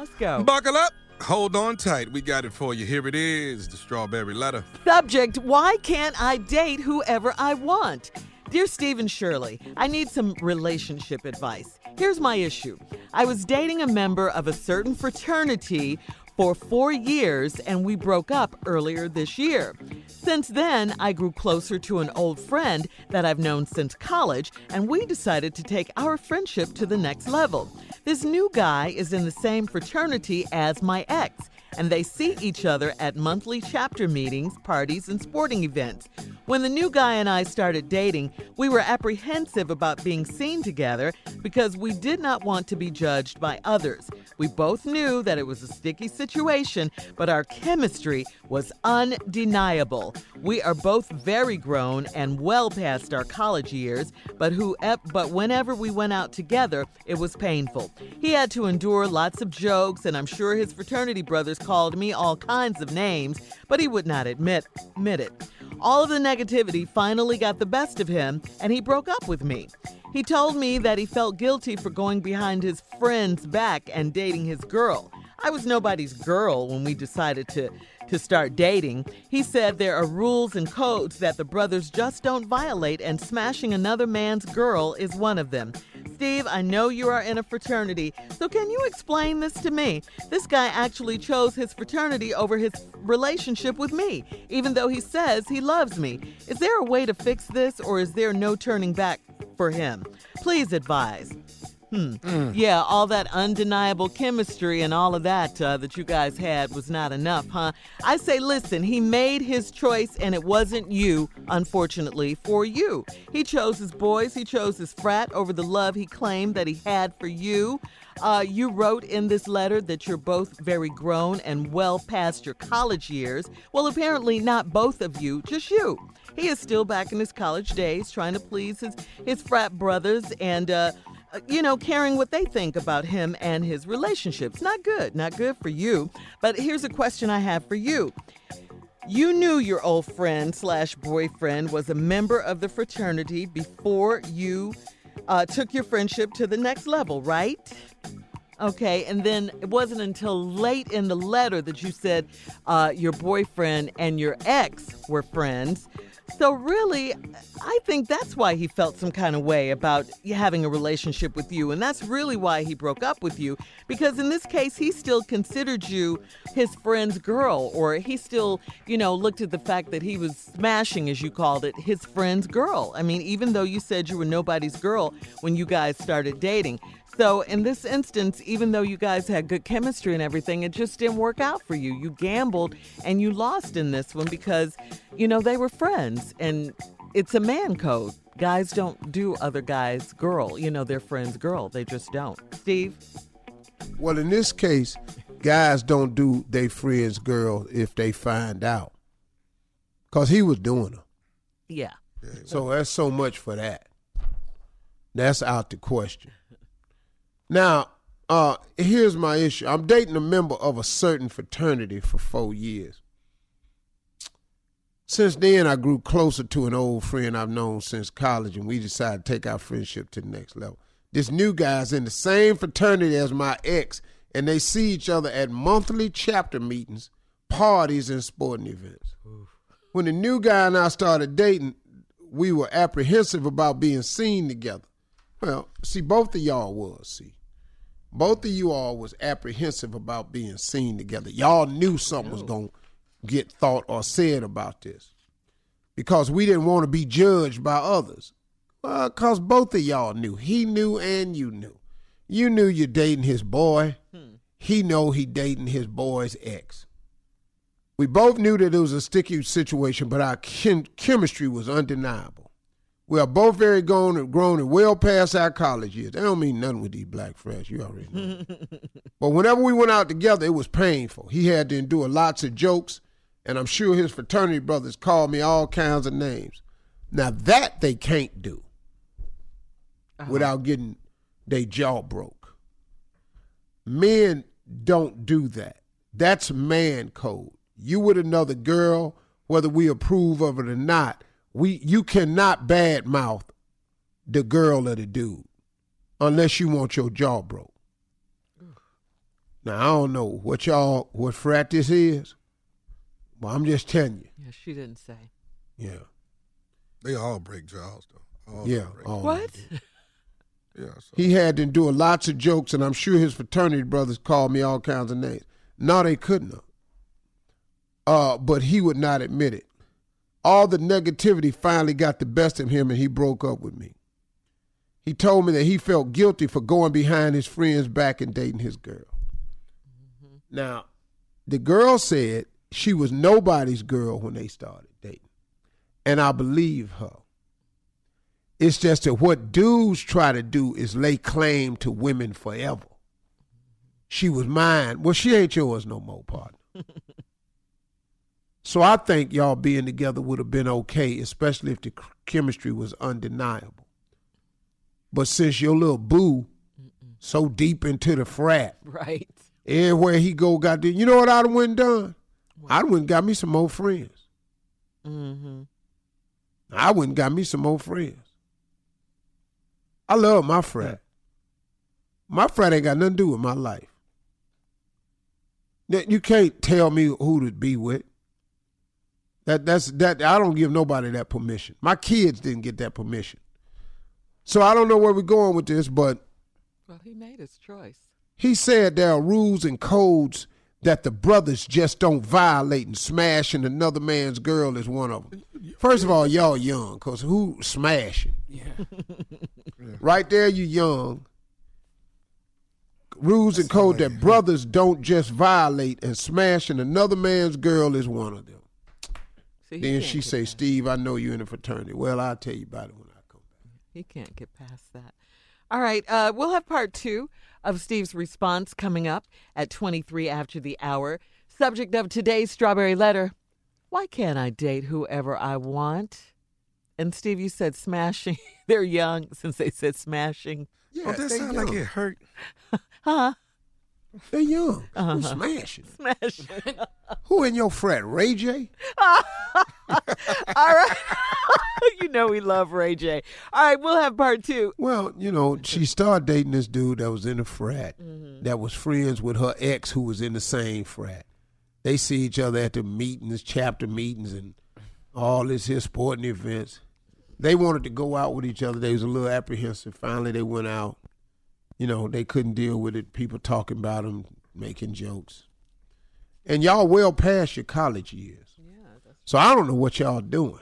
Let's go. Buckle up. Hold on tight. We got it for you. Here it is the strawberry letter. Subject Why can't I date whoever I want? Dear Steve and Shirley, I need some relationship advice. Here's my issue I was dating a member of a certain fraternity for four years and we broke up earlier this year. Since then, I grew closer to an old friend that I've known since college, and we decided to take our friendship to the next level. This new guy is in the same fraternity as my ex, and they see each other at monthly chapter meetings, parties, and sporting events. When the new guy and I started dating, we were apprehensive about being seen together because we did not want to be judged by others. We both knew that it was a sticky situation, but our chemistry was undeniable. We are both very grown and well past our college years, but who but whenever we went out together, it was painful. He had to endure lots of jokes, and I'm sure his fraternity brothers called me all kinds of names, but he would not admit admit it. All of the negativity finally got the best of him, and he broke up with me. He told me that he felt guilty for going behind his friend's back and dating his girl. I was nobody's girl when we decided to, to start dating. He said there are rules and codes that the brothers just don't violate, and smashing another man's girl is one of them. Steve, I know you are in a fraternity, so can you explain this to me? This guy actually chose his fraternity over his relationship with me, even though he says he loves me. Is there a way to fix this, or is there no turning back for him? Please advise. Hmm. Mm. Yeah, all that undeniable chemistry and all of that uh, that you guys had was not enough, huh? I say, listen, he made his choice and it wasn't you, unfortunately, for you. He chose his boys, he chose his frat over the love he claimed that he had for you. Uh, you wrote in this letter that you're both very grown and well past your college years. Well, apparently, not both of you, just you. He is still back in his college days trying to please his, his frat brothers and, uh, uh, you know, caring what they think about him and his relationships. Not good, not good for you. But here's a question I have for you. You knew your old friend slash boyfriend was a member of the fraternity before you uh, took your friendship to the next level, right? Okay, and then it wasn't until late in the letter that you said uh, your boyfriend and your ex were friends. So, really, I think that's why he felt some kind of way about having a relationship with you. And that's really why he broke up with you. Because in this case, he still considered you his friend's girl, or he still, you know, looked at the fact that he was smashing, as you called it, his friend's girl. I mean, even though you said you were nobody's girl when you guys started dating. So, in this instance, even though you guys had good chemistry and everything, it just didn't work out for you. You gambled and you lost in this one because, you know, they were friends and it's a man code. Guys don't do other guys' girl, you know, their friend's girl. They just don't. Steve? Well, in this case, guys don't do their friend's girl if they find out. Because he was doing her. Yeah. So that's so much for that. That's out the question. Now, uh, here's my issue. I'm dating a member of a certain fraternity for four years. Since then, I grew closer to an old friend I've known since college, and we decided to take our friendship to the next level. This new guy's in the same fraternity as my ex, and they see each other at monthly chapter meetings, parties, and sporting events. Oof. When the new guy and I started dating, we were apprehensive about being seen together. Well, see, both of y'all was, see both of you all was apprehensive about being seen together. Y'all knew something was going to get thought or said about this because we didn't want to be judged by others. Well, because both of y'all knew. He knew and you knew. You knew you're dating his boy. Hmm. He know he dating his boy's ex. We both knew that it was a sticky situation, but our chem- chemistry was undeniable. We are both very grown and grown and well past our college years. That don't mean nothing with these black fresh. You already know. but whenever we went out together, it was painful. He had to endure lots of jokes, and I'm sure his fraternity brothers called me all kinds of names. Now that they can't do uh-huh. without getting their jaw broke. Men don't do that. That's man code. You with another girl, whether we approve of it or not we you cannot badmouth the girl or the dude unless you want your jaw broke. Now I don't know what y'all what frat this is, but I'm just telling you. Yeah, she didn't say. Yeah, They all break jaws though. All yeah. all What? Yeah. So. He had to do lots of jokes, and I'm sure his fraternity brothers called me all kinds of names. No, they couldn't have. Uh, but he would not admit it. All the negativity finally got the best of him, and he broke up with me. He told me that he felt guilty for going behind his friend's back and dating his girl. Mm-hmm. Now, the girl said she was nobody's girl when they started dating, and I believe her. It's just that what dudes try to do is lay claim to women forever. She was mine. Well, she ain't yours no more, partner. so I think y'all being together would have been okay, especially if the chemistry was undeniable. But since your little boo so deep into the frat, Right. everywhere he go, got the, you know what I'd have went and done? I'd went got me some more friends. Mm-hmm. I went got me some more friends. I love my frat. My frat ain't got nothing to do with my life. That- You can't tell me who to be with. That that's that I don't give nobody that permission. My kids didn't get that permission. So I don't know where we're going with this, but Well, he made his choice. he said there are rules and codes that the brothers just don't violate, and smashing another man's girl is one of them. First of all, y'all young, cause who smashing? Yeah. Right there, you young. Rules and code that brothers don't just violate, and smashing another man's girl is one of them. See, he Then she say, past- "Steve, I know you're in a fraternity." Well, I'll tell you about it when I come back. He can't get past that. All right, uh, we'll have part two of Steve's response coming up at 23 after the hour. Subject of today's strawberry letter Why can't I date whoever I want? And Steve, you said smashing. They're young since they said smashing. Yeah, oh, that they sound like it hurt. Huh? They young. Uh-huh. Who smashing? Smashing. Who in your frat? Ray J? All right. you know we love Ray J. All right, we'll have part two. Well, you know, she started dating this dude that was in the frat Mm-hmm. that was friends with her ex who was in the same frat. They see each other at the meetings, chapter meetings, and all this here sporting events. They wanted to go out with each other. They was a little apprehensive. Finally, they went out. You know, they couldn't deal with it. People talking about them, making jokes. And y'all well past your college years. So I don't know what y'all doing.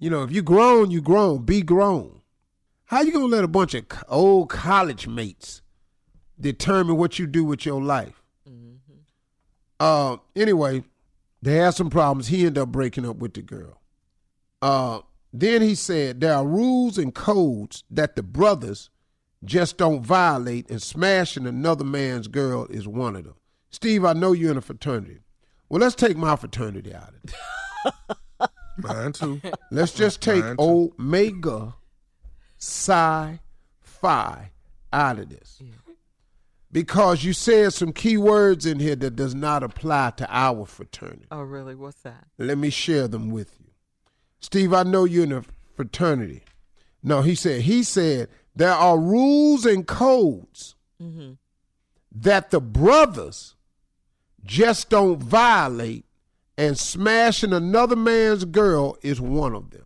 You know, if you grown, you grown. Be grown. How you gonna let a bunch of old college mates determine what you do with your life? Mm-hmm. Uh, anyway, they had some problems. He ended up breaking up with the girl. Uh, then he said there are rules and codes that the brothers just don't violate, and smashing another man's girl is one of them. Steve, I know you're in a fraternity. Well, let's take my fraternity out of it. Mine too. Let's just take Mine too. Omega Psi Phi out of this. Because you said some key words in here that does not apply to our fraternity. Oh, really? What's that? Let me share them with you. Steve, I know you're in a fraternity. No, he said, he said there are rules and codes that the brothers just don't violate, and smashing another man's girl is one of them.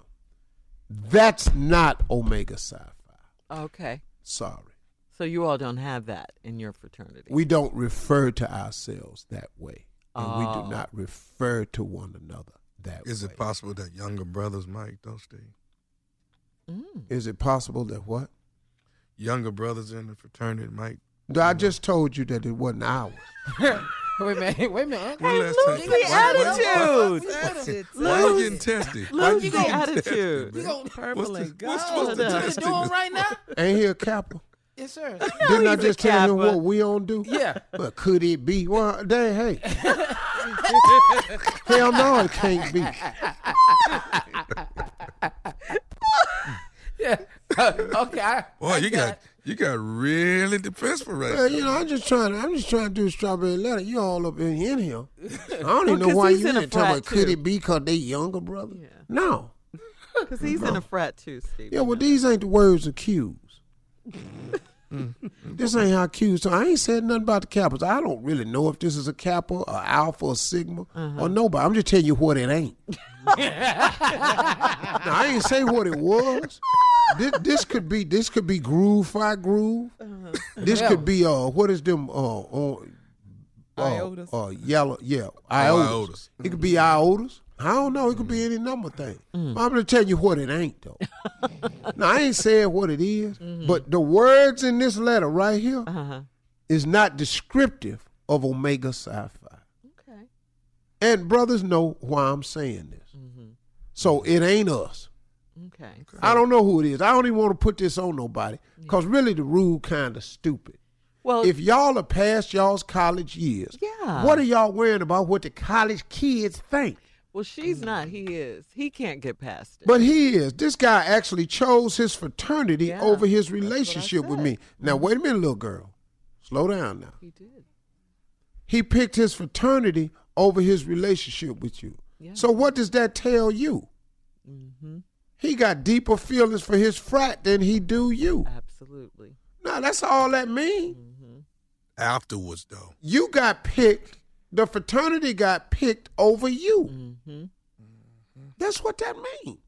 That's not Omega Psi Phi. Okay. Sorry. So you all don't have that in your fraternity. We don't refer to ourselves that way. And we Oh. do not refer to one another that Is way. Is it possible that younger brothers might, though, Steve? Mm. Is it possible that what? Younger brothers in the fraternity might. I just told you that it wasn't ours. wait a minute. Wait a minute. When last lose time- the why- why- attitude. Why, why, why you Lose- getting testy? Lose you the getting attitude. testy, man? gonna- Purple What's and gold. what's the Uh, What you testing doing right now? Ain't he a Kappa? Yes, sir. Didn't I just tell him what we don't do? Yeah. But could it be? Well, dang, hey. Hell no, it can't be. Yeah. okay. I, Boy, I you got you got really defensive right Well, now. you know, I'm just trying. I'm just trying to do a strawberry letter. You all up in, in here. I don't even know why you in in a there talking about could it be because they younger brother? Yeah. No. Because he's in a frat too, Steve. Yeah, well, these ain't the words of Ques. This ain't how Q's. So I ain't said nothing about the Kappas. I don't really know if this is a Kappa, or Alpha, or Sigma, or nobody. I'm just telling you what it ain't. now, I ain't say what it was. This, this could be this could be Groove Phi Groove. This could be uh what is them uh, uh, uh, Iotas? uh yellow yeah iotas. iotas. It could be iotas. I don't know. It could be any number of things. I'm gonna tell you what it ain't though. now I ain't saying what it is, but the words in this letter right here is Uh-huh. not descriptive of Omega Psi Phi. Okay. And brothers know why I'm saying this. Mm-hmm. So it ain't us. Okay. I don't know who it is. I don't even want to put this on nobody because really the rule kind of stupid. Well, If y'all are past y'all's college years, Yeah. what are y'all worrying about what the college kids think? Well, she's not. He is. He can't get past it. But he is. This guy actually chose his fraternity Yeah, over his that's what I relationship with me. Now, wait a minute, little girl. Slow down now. he did. He picked his fraternity over his relationship with you. Yeah. So, what does that tell you? Mm-hmm. He got deeper feelings for his frat than he do you. Absolutely. Now, that's all that means. Mm-hmm. Afterwards, though. You got picked. The fraternity got picked over you. Mm-hmm. That's what that means.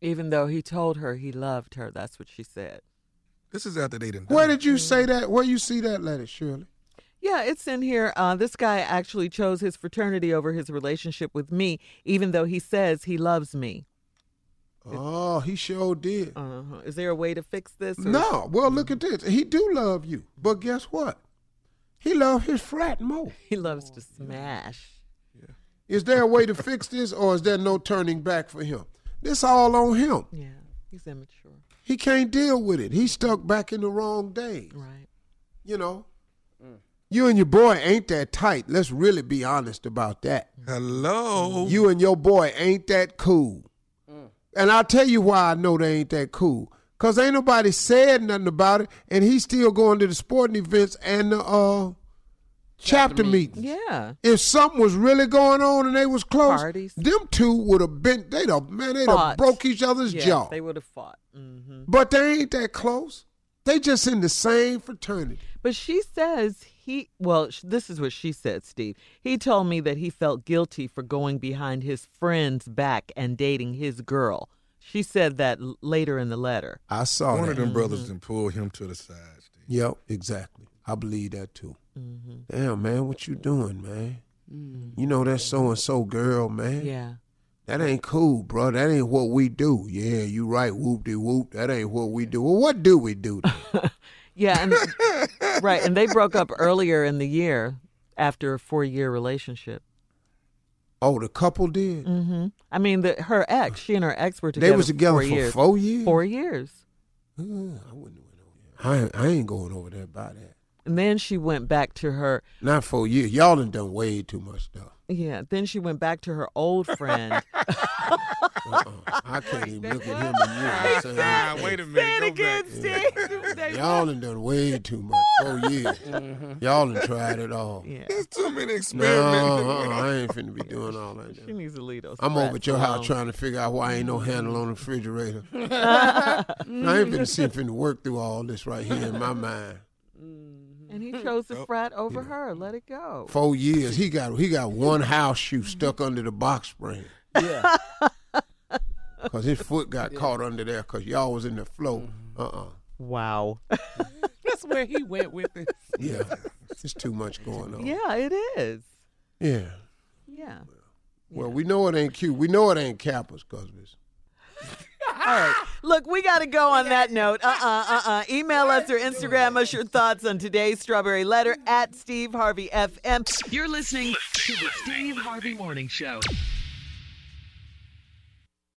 Even though he told her he loved her, that's what she said. This is after they didn't. Where did you say that? Where you see that letter, Shirley? Yeah, it's in here. Uh, this guy actually chose his fraternity over his relationship with me, even though he says he loves me. Oh, he sure did. Uh-huh. Is there a way to fix this? or- No, well, look at this. He do love you, but guess what? He loves his frat more. He loves oh, to smash. Yeah. Is there a way to fix this, or is there no turning back for him? This all on him. Yeah, he's immature. He can't deal with it. He's stuck back in the wrong days. Right. You know, mm. you and your boy ain't that tight. Let's really be honest about that. Hello. You and your boy ain't that cool. Mm. And I'll tell you why I know they ain't that cool. Cause ain't nobody said nothing about it, and he's still going to the sporting events and the uh, chapter, meetings. Yeah. If something was really going on and they was close, Parties. them two would have been. They'd have man, they'd have broke each other's yeah, jaw. They would have fought. Mm-hmm. but they ain't that close. They just in the same fraternity. But she says he, well, this is what she said, Steve. He told me that he felt guilty for going behind his friend's back and dating his girl. She said that l- later in the letter. I saw One that. of them brothers didn't pull him to the side. Steve. Yep, exactly. I believe that too. Mm-hmm. Damn, man, what you doing, man? You know that so and so girl, man. Yeah. That ain't cool, bro. That ain't what we do. Yeah, you right. Whoop de whoop. That ain't what we do. Well, what do we do? Yeah. And, right. And they broke up earlier in the year after a four year relationship. Oh, the couple did. hmm I mean, the, her ex, she and her ex were together. they was together four for years. four years. Four years. Uh, I wouldn't have went over there. I ain't, I ain't going over there by that. And then she went back to her, Not four years. Y'all done done way too much stuff. yeah, then she went back to her old friend. Uh-uh. I can't even look at him and you and say, Ah, wait a minute. Say it go again, back. Steve. Y'all done done way too much. Four years. Y'all done tried it all. Yeah. There's too many No, experiments. uh-uh, I ain't finna be doing all that. She needs to leave those. I'm over at your house trying to figure out why ain't no handle on the refrigerator. I ain't finna see finna work through all this right here in my mind. And he chose the frat over her. Let it go. Four years, he got he got one house shoe stuck under the box spring. Yeah. Cause his foot got caught under there cause y'all was in the flow. Uh-uh. Wow. That's where he went with it. Yeah. It's too much going on. yeah, it is. Yeah. Yeah. Well, we know it ain't cute. We know it ain't Kappas cause All right. Look, we got to go on that note. Uh uh-uh, uh uh Email us or Instagram us your thoughts on today's Strawberry Letter at Steve Harvey FM. You're listening to the Steve Harvey Morning Show.